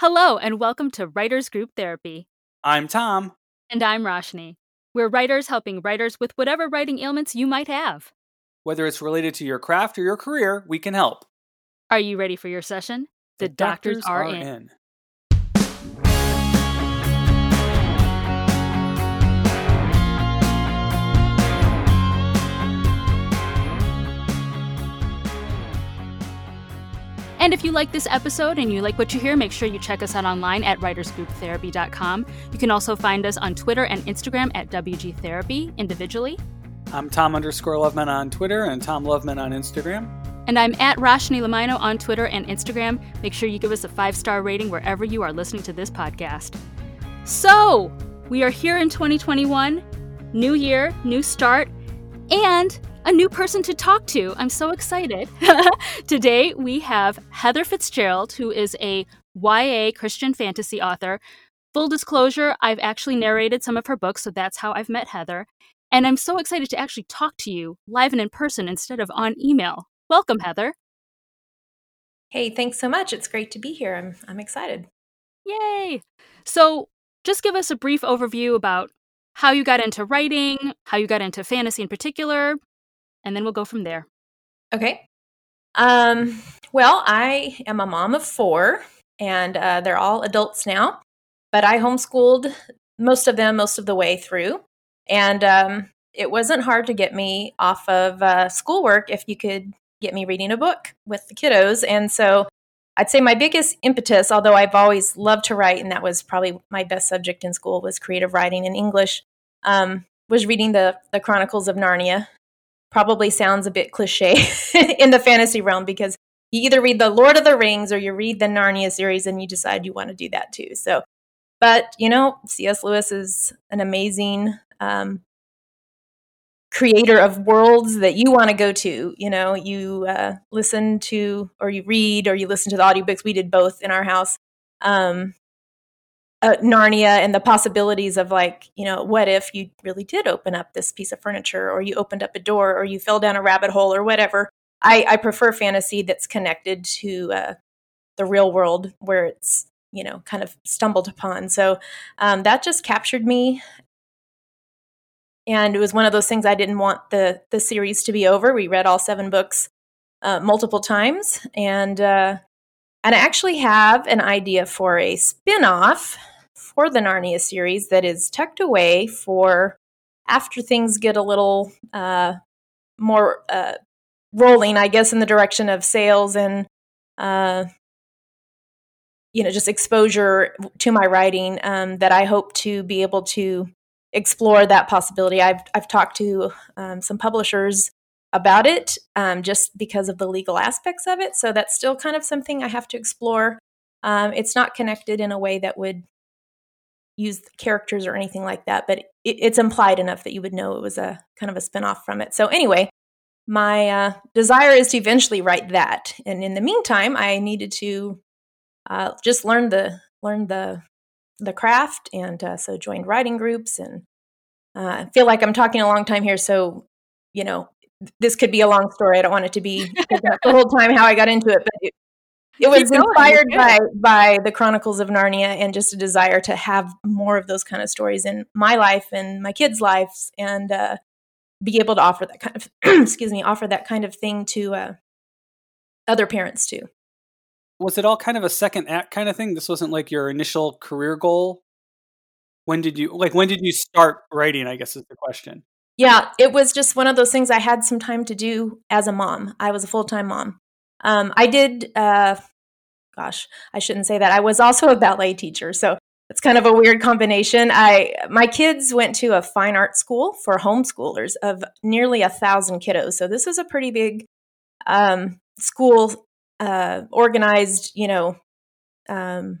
Hello, and welcome to Writers Group Therapy. I'm Tom. And I'm Roshni. We're writers helping writers with whatever writing ailments you might have. Whether it's related to your craft or your career, we can help. Are you ready for your session? The, the doctors, doctors, are, are in. in. And if you like this episode and you like what you hear, make sure you check us out online at writersgrouptherapy.com. You can also find us on Twitter and Instagram at WG Therapy individually. I'm Tom underscore Loveman on Twitter and Tom Loveman on Instagram. And I'm at Roshni Lamino on Twitter and Instagram. Make sure you give us a five star rating wherever you are listening to this podcast. So, we are here in 2021, new year, new start, and a new person to talk to. I'm so excited. Today we have Heather Fitzgerald, who is a YA Christian fantasy author. Full disclosure, I've actually narrated some of her books, so that's how I've met Heather. And I'm so excited to actually talk to you live and in person instead of on email. Welcome, Heather. Hey, thanks so much. It's great to be here. I'm, I'm excited. Yay! So, just give us a brief overview about how you got into writing, how you got into fantasy in particular, and then we'll go from there. Okay. Um, well, I am a mom of four, and uh, they're all adults now, but I homeschooled most of them most of the way through. And um, it wasn't hard to get me off of uh, schoolwork if you could get me reading a book with the kiddos. And so I'd say my biggest impetus, although I've always loved to write, and that was probably my best subject in school, was creative writing in English, um, was reading the, the Chronicles of Narnia probably sounds a bit cliche in the fantasy realm because you either read the Lord of the Rings or you read the Narnia series and you decide you want to do that too. So, but you know, C.S. Lewis is an amazing um, creator of worlds that you want to go to. You know, you uh, listen to or you read or you listen to the audiobooks. We did both in our house. Um, uh, Narnia and the possibilities of like, you know, what if you really did open up this piece of furniture or you opened up a door or you fell down a rabbit hole or whatever. I, I prefer fantasy that's connected to uh, the real world where it's, you know, kind of stumbled upon. So um, that just captured me. And it was one of those things I didn't want the, the series to be over. We read all seven books uh, multiple times. And, uh, and I actually have an idea for a spin off for the Narnia series that is tucked away for after things get a little uh, more uh, rolling, I guess, in the direction of sales and uh, you know just exposure to my writing. Um, that I hope to be able to explore that possibility. I've I've talked to um, some publishers about it um, just because of the legal aspects of it. So that's still kind of something I have to explore. Um, it's not connected in a way that would use characters or anything like that, but it, it's implied enough that you would know it was a kind of a spinoff from it. So anyway, my uh, desire is to eventually write that, and in the meantime, I needed to uh, just learn the learn the the craft, and uh, so joined writing groups, and uh, feel like I'm talking a long time here. So you know, this could be a long story. I don't want it to be the whole time how I got into it, but it, it was inspired by by the Chronicles of Narnia and just a desire to have more of those kind of stories in my life and my kids' lives, and uh, be able to offer that kind of excuse me, offer that kind of thing to uh, other parents too. Was it all kind of a second act kind of thing? This wasn't like your initial career goal. When did you like? When did you start writing? I guess is the question. Yeah, it was just one of those things I had some time to do as a mom. I was a full time mom. Um, I did, uh, gosh, I shouldn't say that. I was also a ballet teacher, so it's kind of a weird combination. I my kids went to a fine art school for homeschoolers of nearly a thousand kiddos, so this is a pretty big um, school, uh, organized. You know, um,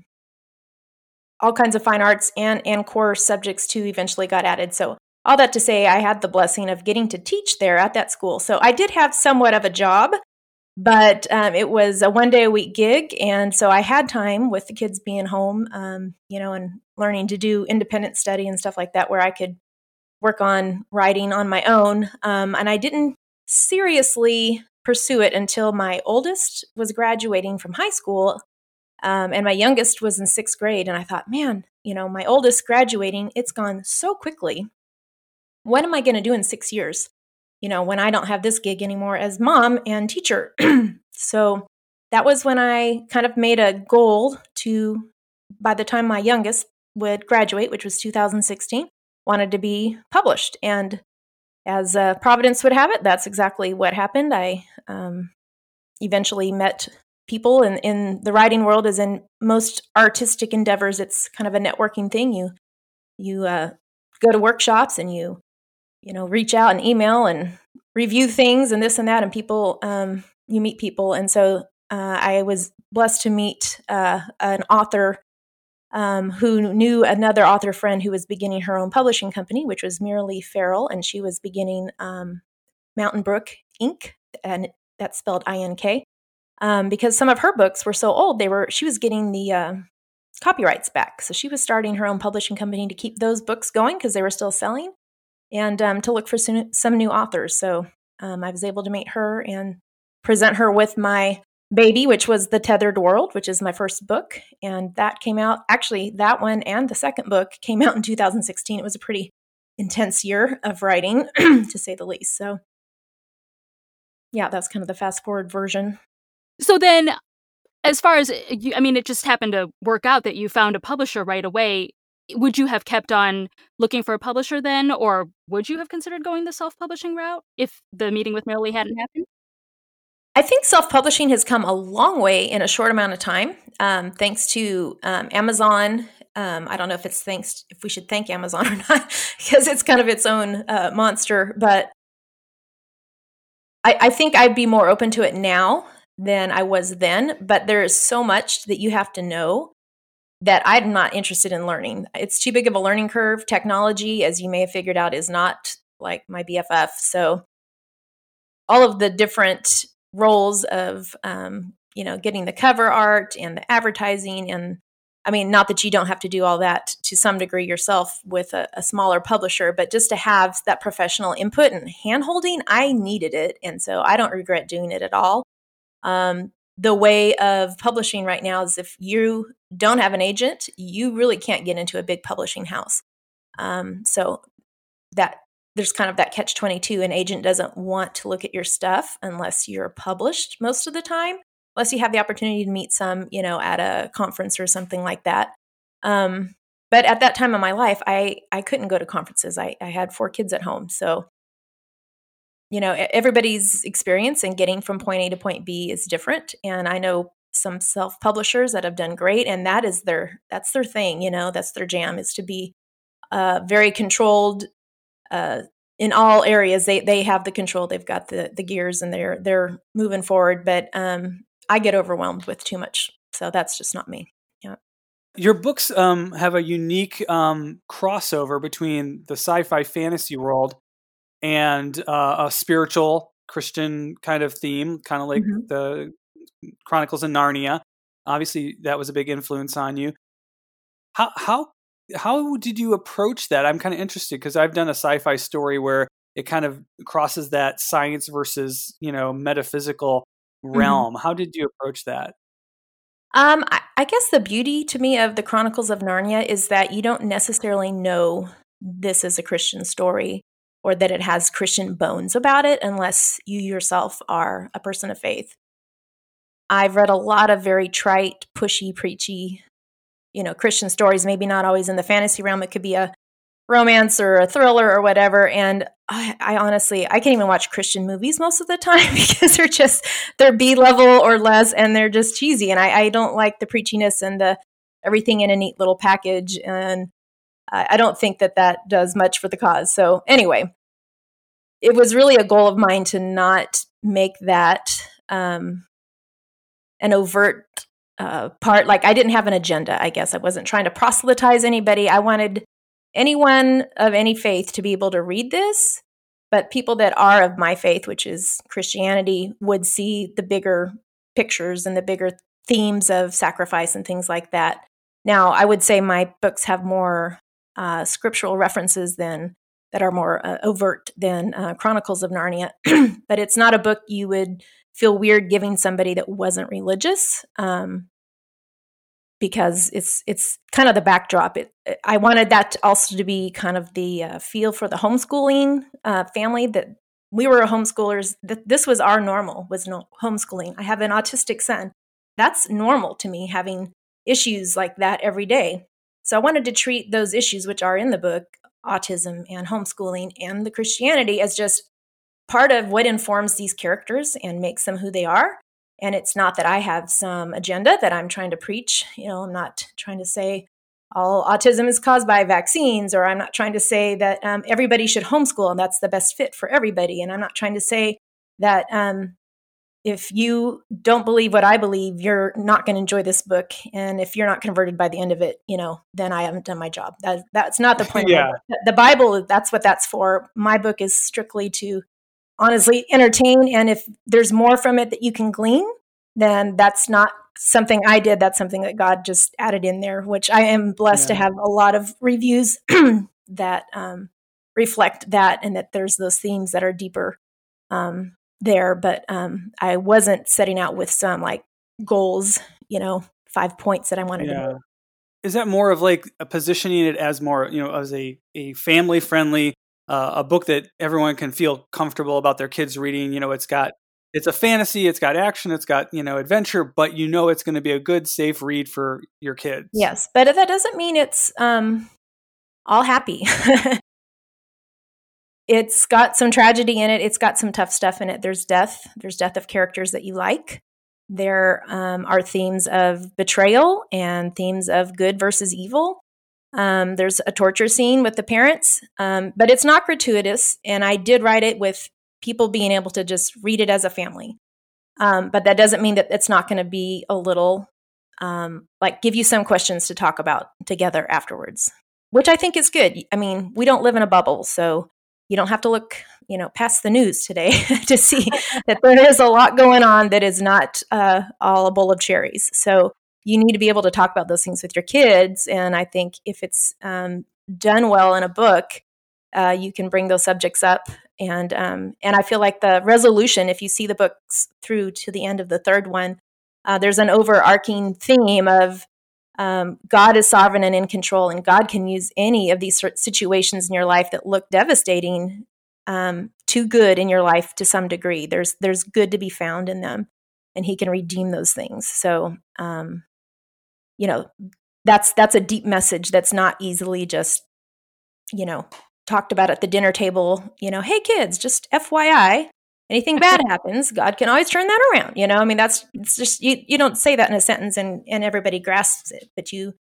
all kinds of fine arts and and core subjects too. Eventually got added, so all that to say, I had the blessing of getting to teach there at that school. So I did have somewhat of a job, but um, it was a one day a week gig. And so I had time with the kids being home, um, you know, and learning to do independent study and stuff like that, where I could work on writing on my own. Um, and I didn't seriously pursue it until my oldest was graduating from high school Um, and my youngest was in sixth grade. And I thought, man, you know, my oldest graduating, it's gone so quickly. What am I going to do in six years? You know, when I don't have this gig anymore as mom and teacher. so that was when I kind of made a goal to, by the time my youngest would graduate, which was 2016, wanted to be published. And as uh, Providence would have it, that's exactly what happened. I um, eventually met people in, in the writing world, as in most artistic endeavors, it's kind of a networking thing. You you uh, go to workshops and you you know reach out and email and review things and this and that, and people um, you meet people. And so uh, I was blessed to meet uh, an author um, who knew another author friend who was beginning her own publishing company, which was Miralee Ferrell, and she was beginning um, Mountain Brook Ink. and that's spelled I N K. Um, because some of her books were so old, they were she was getting the uh, copyrights back, so she was starting her own publishing company to keep those books going because they were still selling, and um, to look for some, some new authors. So um, I was able to meet her and present her with my Baby, which was The Tethered World, which is my first book. And that came out, actually, that one and the second book came out in 2016. It was a pretty intense year of writing, to say the least. So, yeah, that's kind of the fast forward version. So then, as far as, you, I mean, it just happened to work out that you found a publisher right away. Would you have kept on looking for a publisher then, or would you have considered going the self publishing route if the meeting with Miralee hadn't happened? I think self publishing has come a long way in a short amount of time, um, thanks to um, Amazon. Um, I don't know if it's thanks if we should thank Amazon or not because it's kind of its own uh, monster. But I, I think I'd be more open to it now than I was then. But there is so much that you have to know that I'm not interested in learning. It's too big of a learning curve. Technology, as you may have figured out, is not like my BFF. So all of the different roles of um, you know getting the cover art and the advertising and i mean not that you don't have to do all that to some degree yourself with a, a smaller publisher but just to have that professional input and handholding, i needed it and so i don't regret doing it at all um, the way of publishing right now is if you don't have an agent you really can't get into a big publishing house. Um, so that there's kind of that catch 22 an agent doesn't want to look at your stuff unless you're published most of the time unless you have the opportunity to meet some you know at a conference or something like that. Um, but at that time of my life i i couldn't go to conferences. I, I had four kids at home so you know everybody's experience in getting from point a to point b is different and i know some self publishers that have done great and that is their that's their thing you know that's their jam is to be uh, very controlled uh, in all areas. They they have the control they've got the the gears and they're they're moving forward but um i get overwhelmed with too much so that's just not me yeah. Your books um have a unique um crossover between the sci-fi fantasy world and uh, a spiritual christian kind of theme kind of like mm-hmm. the chronicles of narnia obviously that was a big influence on you how how how did you approach that? I'm kind of interested because I've done a sci-fi story where it kind of crosses that science versus you know metaphysical mm-hmm. realm. Mm-hmm. How did you approach that? Um, I, I guess the beauty to me of the Chronicles of Narnia is that you don't necessarily know this is a Christian story or that it has Christian bones about it unless you yourself are a person of faith. I've read a lot of very trite, pushy, preachy you know christian stories maybe not always in the fantasy realm. It could be a romance or a thriller or whatever. And I, I, honestly i can't even watch christian movies most of the time because they're just they're b level or less and they're just cheesy. And I, I, don't like the preachiness and the everything in a neat little package. And I, I don't think that that does much for the cause. So anyway it was really a goal of mine to not make that um, an overt uh, part. Like I didn't have an agenda, I guess. I wasn't trying to proselytize anybody. I wanted anyone of any faith to be able to read this, but people that are of my faith, which is Christianity, would see the bigger pictures and the bigger themes of sacrifice and things like that. Now, I would say my books have more uh, scriptural references than that are more uh, overt than uh, Chronicles of Narnia, but it's not a book you would feel weird giving somebody that wasn't religious. Um, because it's it's kind of the backdrop. It, I wanted that also to be kind of the uh, feel for the homeschooling uh, family that we were homeschoolers. That this was our normal was no homeschooling. I have an autistic son. That's normal to me having issues like that every day. So I wanted to treat those issues, which are in the book, autism and homeschooling and the Christianity, as just part of what informs these characters and makes them who they are. And it's not that I have some agenda that I'm trying to preach. You know, I'm not trying to say all autism is caused by vaccines, or I'm not trying to say that um, everybody should homeschool and that's the best fit for everybody. And I'm not trying to say that um, if you don't believe what I believe, you're not going to enjoy this book. And if you're not converted by the end of it, you know, then I haven't done my job. That, that's not the point. yeah. The Bible, that's what that's for. My book is strictly to honestly entertain. And if there's more from it that you can glean, then that's not something I did. That's something that God just added in there, which I am blessed yeah. to have a lot of reviews that um, reflect that and that there's those themes that are deeper um, there. But um, I wasn't setting out with some like goals, you know, five points that I wanted yeah. to make. Is that more of like positioning it as more, you know, as a, a family friendly uh, a book that everyone can feel comfortable about their kids reading. You know, it's got it's a fantasy, it's got action, it's got you know adventure, but you know it's going to be a good, safe read for your kids. Yes, but that doesn't mean it's um, all happy. it's got some tragedy in it. It's got some tough stuff in it. There's death. There's death of characters that you like. There um, are themes of betrayal and themes of good versus evil. Um, there's a torture scene with the parents, um, but it's not gratuitous. And I did write it with people being able to just read it as a family. Um, but that doesn't mean that it's not going to be a little um, like give you some questions to talk about together afterwards, which I think is good. I mean, we don't live in a bubble, so you don't have to look, you know, past the news today to see that there is a lot going on that is not uh, all a bowl of cherries. So you need to be able to talk about those things with your kids. And I think if it's um, done well in a book, uh, you can bring those subjects up. And um, and I feel like the resolution, if you see the books through to the end of the third one, uh, there's an overarching theme of um, God is sovereign and in control, and God can use any of these situations in your life that look devastating um, to good in your life to some degree. There's there's good to be found in them, and He can redeem those things. So um, you know that's that's a deep message that's not easily just you know talked about at the dinner table you know hey kids just fyi anything bad happens god can always turn that around you know i mean that's it's just you, you don't say that in a sentence and and everybody grasps it but you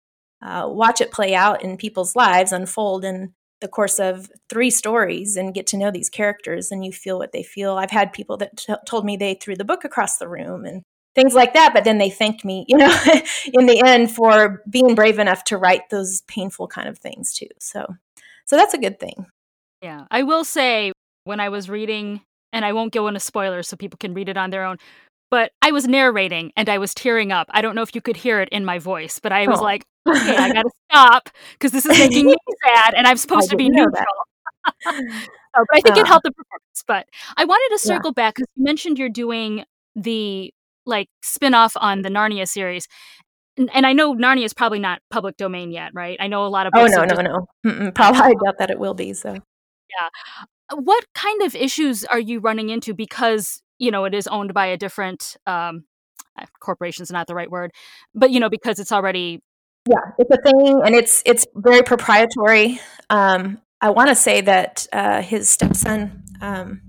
uh, watch it play out in people's lives unfold in the course of three stories and get to know these characters and you feel what they feel i've had people that t- told me they threw the book across the room and things like that. But then they thanked me, you know, in the end for being brave enough to write those painful kind of things too. So, so that's a good thing. Yeah. I will say when I was reading, and I won't go into spoilers so people can read it on their own, but I was narrating and I was tearing up. I don't know if you could hear it in my voice, but I was oh. like, okay, I gotta stop because this is making me sad and I'm supposed to be neutral. oh, but I think uh, it helped the performance. But I wanted to circle yeah. back because you mentioned you're doing the like spin-off on the Narnia series. And, and I know Narnia is probably not public domain yet, right? I know a lot of Oh no, no, no. Mm-mm, probably I doubt that it will be, so. Yeah. Uh, what kind of issues are you running into because, you know, it is owned by a different um uh, corporation's not the right word, but you know, because it's already yeah, it's a thing and it's it's very proprietary. Um I want to say that uh, his stepson um,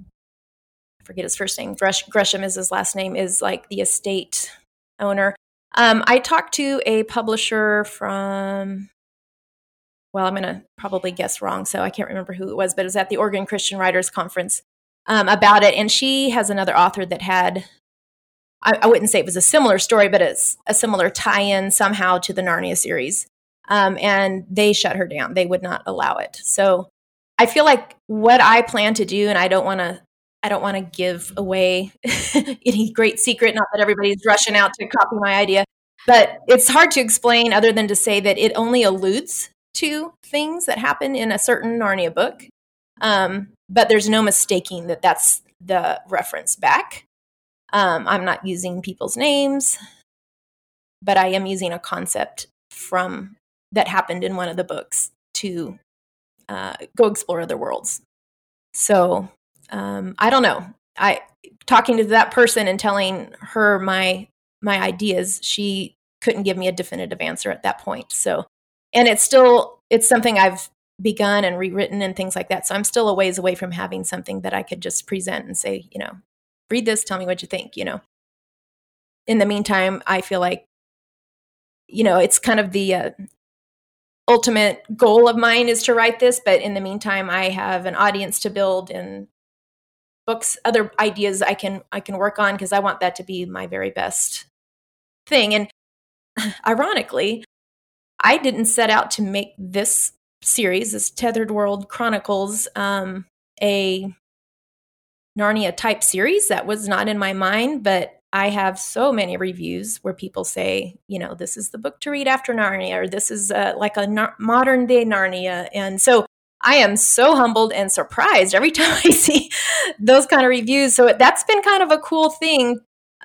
forget his first name. Gresham is his last name. Is like the estate owner. Um, I talked to a publisher from. Well, I'm going to probably guess wrong, so I can't remember who it was, but it was at the Oregon Christian Writers Conference um, about it. And she has another author that had I, I, wouldn't say it was a similar story, but it's a similar tie-in somehow to the Narnia series. Um, and they shut her down; they would not allow it. So I feel like what I plan to do, and I don't want to I don't want to give away any great secret, not that everybody's rushing out to copy my idea, but it's hard to explain other than to say that it only alludes to things that happen in a certain Narnia book. Um, but there's no mistaking that that's the reference back. Um, I'm not using people's names. but I am using a concept from that happened in one of the books to uh, go explore other worlds. So um, I don't know. I talking to that person and telling her my my ideas, she couldn't give me a definitive answer at that point. So, and it's still it's something I've begun and rewritten and things like that. So I'm still a ways away from having something that I could just present and say, you know, read this, tell me what you think, you know. In the meantime, I feel like you know, it's kind of the uh, ultimate goal of mine is to write this, but in the meantime, I have an audience to build and books, other ideas I can I can work on because I want that to be my very best thing. And ironically, I didn't set out to make this series, this Tethered World Chronicles, um, a Narnia type series. That was not in my mind, but I have so many reviews where people say, you know, this is the book to read after Narnia, or this is uh, like a nar- modern day Narnia. And so I am so humbled and surprised every time I see those kind of reviews. So that's been kind of a cool thing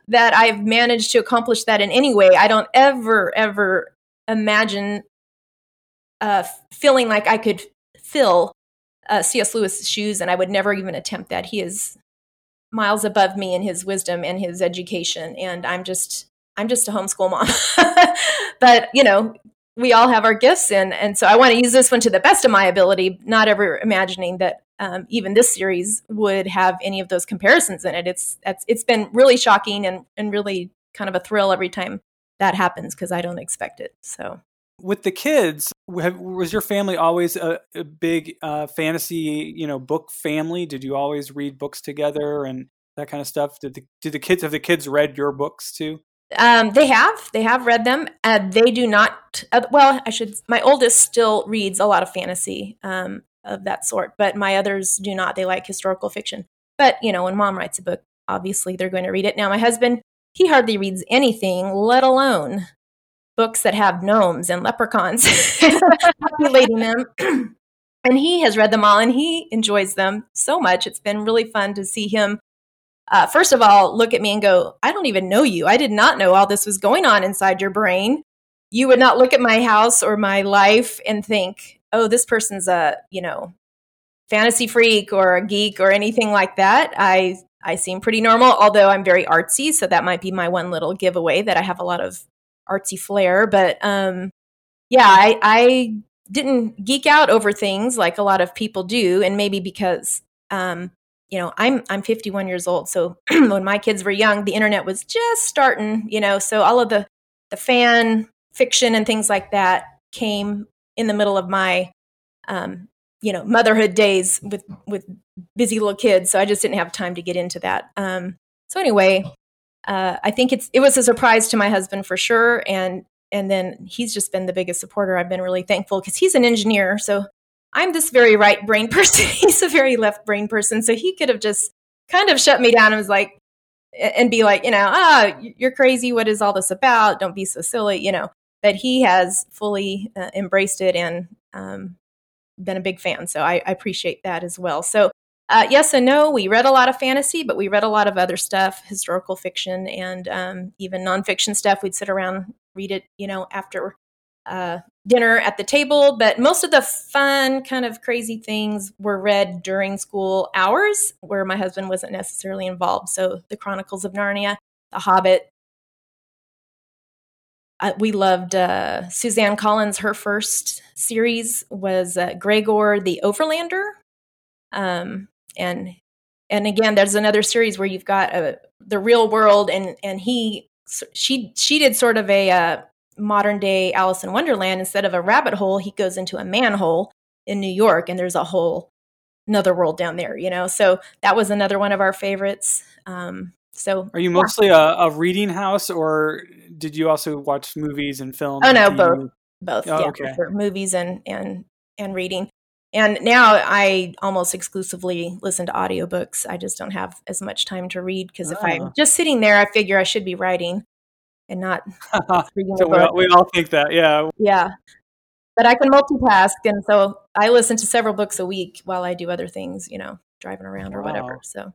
that I've managed to accomplish that in any way. I don't ever, ever imagine uh, feeling like I could fill uh, C.S. Lewis' shoes, and I would never even attempt that. He is miles above me in his wisdom and his education and i'm just i'm just a homeschool mom but you know we all have our gifts and and so i want to use this one to the best of my ability not ever imagining that um, even this series would have any of those comparisons in it it's it's, it's been really shocking and and really kind of a thrill every time that happens because i don't expect it so. With the kids have, was your family always a, a big uh, fantasy you know book family? Did you always read books together and that kind of stuff? Did the did the kids have the kids read your books too? Um, they have they have read them uh, they do not uh, well i should my oldest still reads a lot of fantasy um, of that sort but my others do not. They like historical fiction. But you know when mom writes a book obviously they're going to read it. Now my husband he hardly reads anything let alone books that have gnomes and leprechauns populating them. and he has read them all and he enjoys them so much. It's been really fun to see him, uh, first of all, look at me and go, I don't even know you. I did not know all this was going on inside your brain. You would not look at my house or my life and think, oh, this person's a, you know, fantasy freak or a geek or anything like that. I I seem pretty normal, although I'm very artsy, so that might be my one little giveaway that I have a lot of artsy flair. But um, yeah, I, I didn't geek out over things like a lot of people do, and maybe because um, you know I'm I'm 51 years old, so when my kids were young, the internet was just starting. You know, so all of the the fan fiction and things like that came in the middle of my um, you know motherhood days with with busy little kids so i just didn't have time to get into that um, so anyway uh, I think it's it was a surprise to my husband for sure, and and then he's just been the biggest supporter. I've been really thankful because he's an engineer, so I'm this very right brain person. he's a very left brain person, so he could have just kind of shut me down and was like, and be like, you know, ah, you're crazy. What is all this about? Don't be so silly, you know. But he has fully uh, embraced it and um, been a big fan. So I, I appreciate that as well. So uh, yes and no. We read a lot of fantasy, but we read a lot of other stuff, historical fiction, and um, even nonfiction stuff. We'd sit around, read it, you know, after uh, dinner at the table. But most of the fun, kind of crazy things were read during school hours, where my husband wasn't necessarily involved. So, The Chronicles of Narnia, The Hobbit. Uh, we loved uh, Suzanne Collins. Her first series was uh, Gregor the Overlander. Um, and and again there's another series where you've got uh, the real world and and he she she did sort of a uh, modern day alice in wonderland instead of a rabbit hole he goes into a manhole in new york and there's a whole another world down there you know so that was another one of our favorites um, so are you mostly a, a, reading house or did you also watch movies and films oh no both both oh, yeah okay. movies and and and reading and now I almost exclusively listen to audiobooks. I just don't have as much time to read because oh. if I'm ah. just sitting there, I figure I should be writing and not reading so we all, we all think that, yeah. Yeah. But I can multitask. And so I listen to several books a week while I do other things, you know, driving around or wow. whatever. So.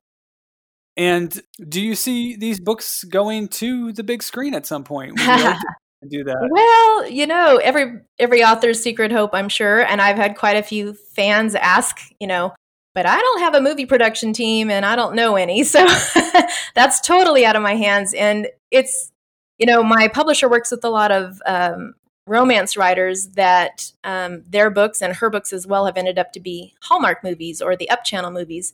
And do you see these books going to the big screen at some point? do that? Well, you know, every every author's secret hope, I'm sure, and I've had quite a few fans ask, you know, but I don't have a movie production team and I don't know any. So that's totally out of my hands. And it's, you know, my publisher works with a lot of um, romance writers that um, their books and her books as well have ended up to be Hallmark movies or the Up Channel movies.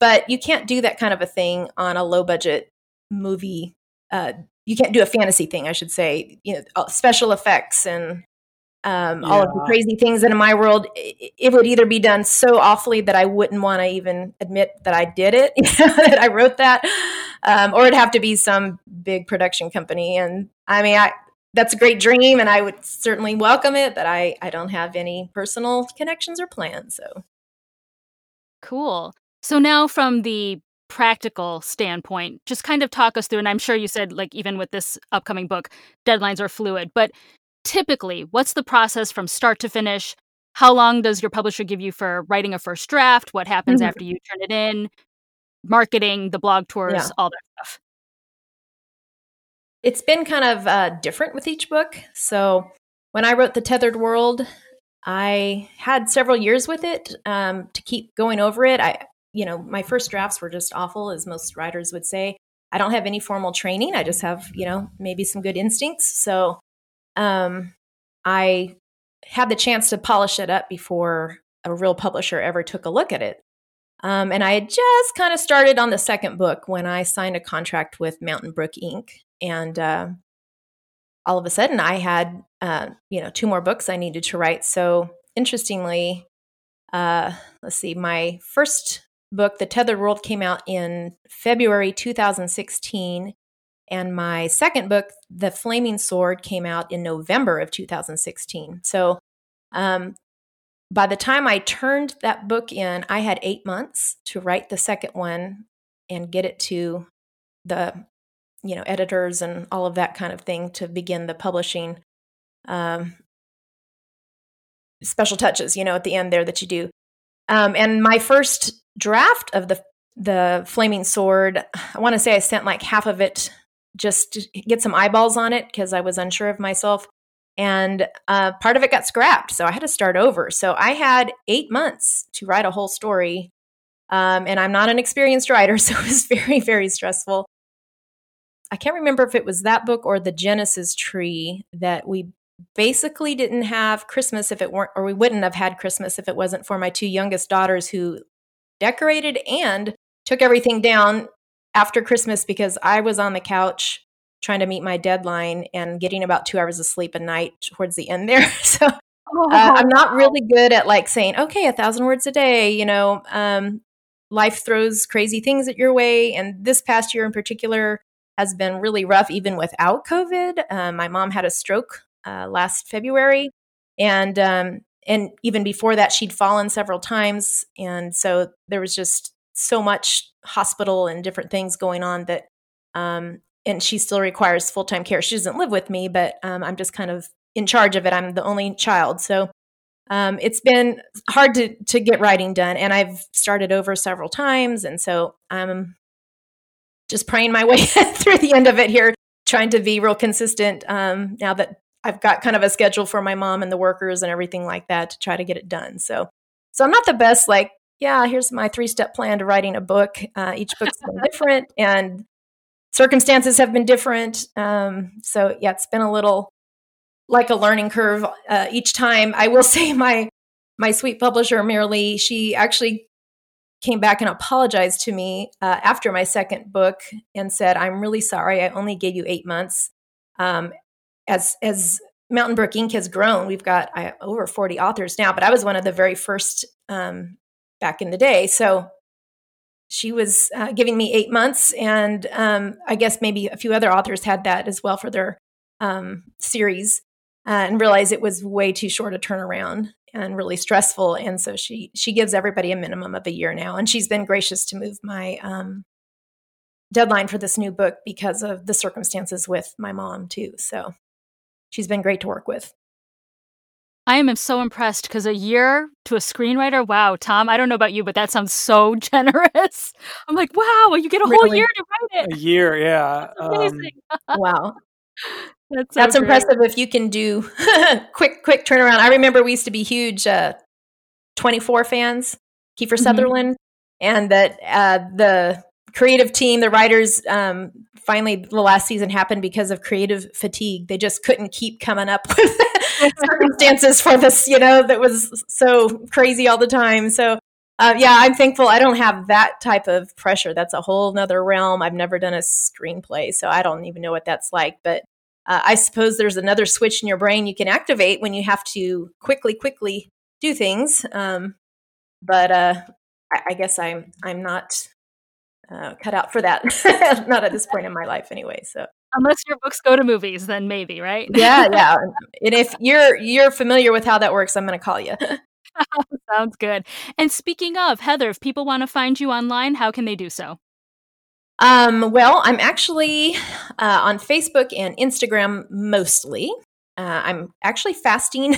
But you can't do that kind of a thing on a low budget movie. Uh, you can't do a fantasy thing, I should say. You know, uh, special effects and um, yeah. all of the crazy things that in my world it, it, would either be done so awfully that I wouldn't want to even admit that I did it, that I wrote that, um, or it'd have to be some big production company. And I mean, I that's a great dream, and I would certainly welcome it, but I I don't have any personal connections or plans. So cool. So now from the practical standpoint, just kind of talk us through, and I'm sure you said, like, even with this upcoming book, deadlines are fluid, but typically, what's the process from start to finish? How long does your publisher give you for writing a first draft? What happens mm-hmm. after you turn it in? Marketing, the blog tours, yeah. all that stuff. It's been kind of uh, different with each book. So, when I wrote The Tethered World, I had several years with it um, to keep going over it. I, you know, my first drafts were just awful, as most writers would say. I don't have any formal training. I just have, you know, maybe some good instincts. So um, I had the chance to polish it up before a real publisher ever took a look at it. Um, and I had just kind of started on the second book when I signed a contract with Mountain Brook Ink. And uh, all of a sudden, I had uh, you know two more books I needed to write. So interestingly, uh, let's see, my first book, The Tethered World, came out in February 2016, and my second book, The Flaming Sword, came out in November of 2016. So um, by the time I turned that book in, I had eight months to write the second one and get it to the you know editors and all of that kind of thing to begin the publishing um, special touches you know at the end there that you do um, and my first draft of the the flaming sword i want to say i sent like half of it just to get some eyeballs on it because I was unsure of myself. And uh, part of it got scrapped. So I had to start over. So I had eight months to write a whole story. Um, and I'm not an experienced writer. So it was very, very stressful. I can't remember if it was that book or the Genesis tree that we basically didn't have Christmas if it weren't, or we wouldn't have had Christmas if it wasn't for my two youngest daughters who decorated and took everything down after Christmas because I was on the couch trying to meet my deadline and getting about two hours of sleep a night towards the end there. so uh, I'm not really good at like saying, okay, a thousand words a day. You know, um, life throws crazy things at your way. And this past year in particular has been really rough, even without COVID. Um, my mom had a stroke uh, last February. And um, and even before that, she'd fallen several times, and so there was just so much hospital and different things going on that um, and she still requires full-time care she doesn't live with me but um, i'm just kind of in charge of it i'm the only child so um, it's been hard to to get writing done and i've started over several times and so i'm just praying my way through the end of it here trying to be real consistent um, now that i've got kind of a schedule for my mom and the workers and everything like that to try to get it done so so i'm not the best like yeah, here's my three step plan to writing a book. Uh, each book's been different and circumstances have been different. Um, so, yeah, it's been a little like a learning curve uh, each time. I will say my my sweet publisher, Miralee, she actually came back and apologized to me uh, after my second book and said, "I'm really sorry. I only gave you eight months." Um, as as Mountain Brook Ink. has grown, we've got uh, over 40 authors now, but I was one of the very first um, back in the day. So she was uh, giving me eight months, and um, I guess maybe a few other authors had that as well for their um, series, uh, and realized it was way too short a turnaround and really stressful. And so she she gives everybody a minimum of a year now, and she's been gracious to move my um, deadline for this new book because of the circumstances with my mom too. So she's been great to work with. I am so impressed because a year to a screenwriter, wow, Tom, I don't know about you, but that sounds so generous. I'm like, wow, you get a whole year to write it. A year, yeah. Um, wow. That's, so That's impressive if you can do quick, quick turnaround. I remember we used to be huge uh, 24 fans, Kiefer mm-hmm. Sutherland, and that uh, the creative team, the writers, um, finally the last season happened because of creative fatigue. They just couldn't keep coming up with circumstances for this, you know, that was so crazy all the time. So uh, yeah, I'm thankful I don't have that type of pressure. That's a whole nother realm. I've never done a screenplay, so I don't even know what that's like. But uh, I suppose there's another switch in your brain you can activate when you have to quickly, quickly do things. Um, but uh, I, I, guess I'm I'm not uh, cut out for that. not at this point in my life, anyway. So unless your books go to movies, then maybe, right? yeah, yeah. And if you're you're familiar with how that works, I'm going to call you. Sounds good. And speaking of Heather, if people want to find you online, how can they do so? Um, well, I'm actually uh, on Facebook and Instagram mostly. Uh, I'm actually fasting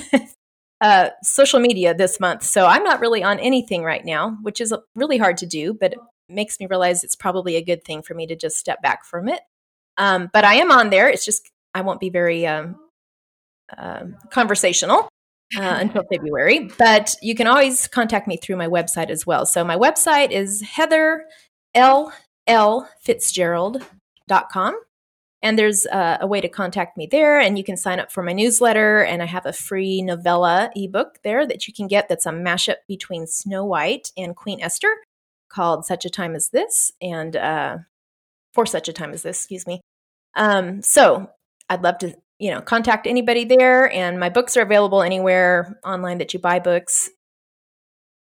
uh, social media this month, so I'm not really on anything right now, which is really hard to do, but makes me realize it's probably a good thing for me to just step back from it. Um, but I am on there. It's just I won't be very um, uh, conversational uh, until February. But you can always contact me through my website as well. So my website is Heather L L Fitzgerald.com. And there's uh, a way to contact me there, and you can sign up for my newsletter. And I have a free novella ebook there that you can get that's a mashup between Snow White and Queen Esther called Such a Time as This, and uh, For Such a Time as This, excuse me. Um, so I'd love to you know, contact anybody there. And my books are available anywhere online that you buy books.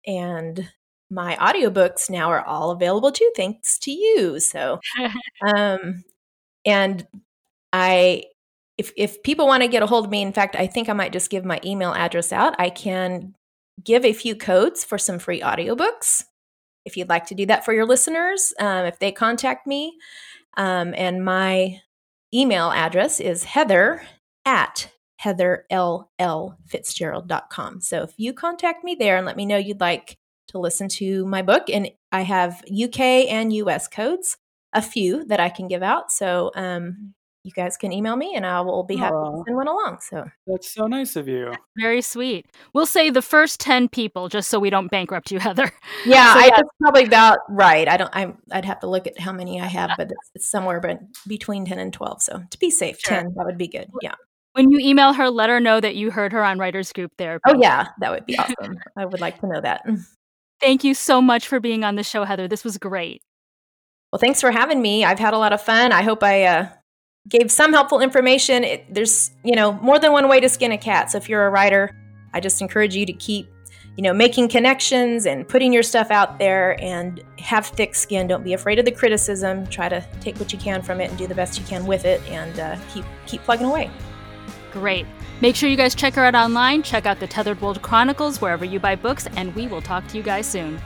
And my audiobooks now are all available too, thanks to you. So, um, and I, if if people want to get a hold of me, in fact, I think I might just give my email address out. I can give a few codes for some free audiobooks if you'd like to do that for your listeners. Um, if they contact me, um, and my email address is heather at heatherllfitzgerald.com. So if you contact me there and let me know you'd like to listen to my book, and I have UK and US codes, a few that I can give out. So um, you guys can email me and I will be happy Aww. to send one along. So that's so nice of you. Very sweet. We'll say the first 10 people just so we don't bankrupt you, Heather. Yeah, so, I, that's probably about right. I don't, I'm, I'd have to look at how many I have, but it's, it's somewhere but between 10 and 12. So to be safe, sure. 10, that would be good. Yeah. When you email her, let her know that you heard her on Writers Group Therapy. Oh, yeah, that would be awesome. I would like to know that. Thank you so much for being on the show, Heather. This was great. Well, thanks for having me. I've had a lot of fun. I hope I uh, gave some helpful information. It, there's, you know, more than one way to skin a cat. So if you're a writer, I just encourage you to keep, you know, making connections and putting your stuff out there and have thick skin. Don't be afraid of the criticism. Try to take what you can from it and do the best you can with it and uh, keep keep plugging away. Great. Make sure you guys check her out online. Check out the Tethered World Chronicles wherever you buy books, and we will talk to you guys soon.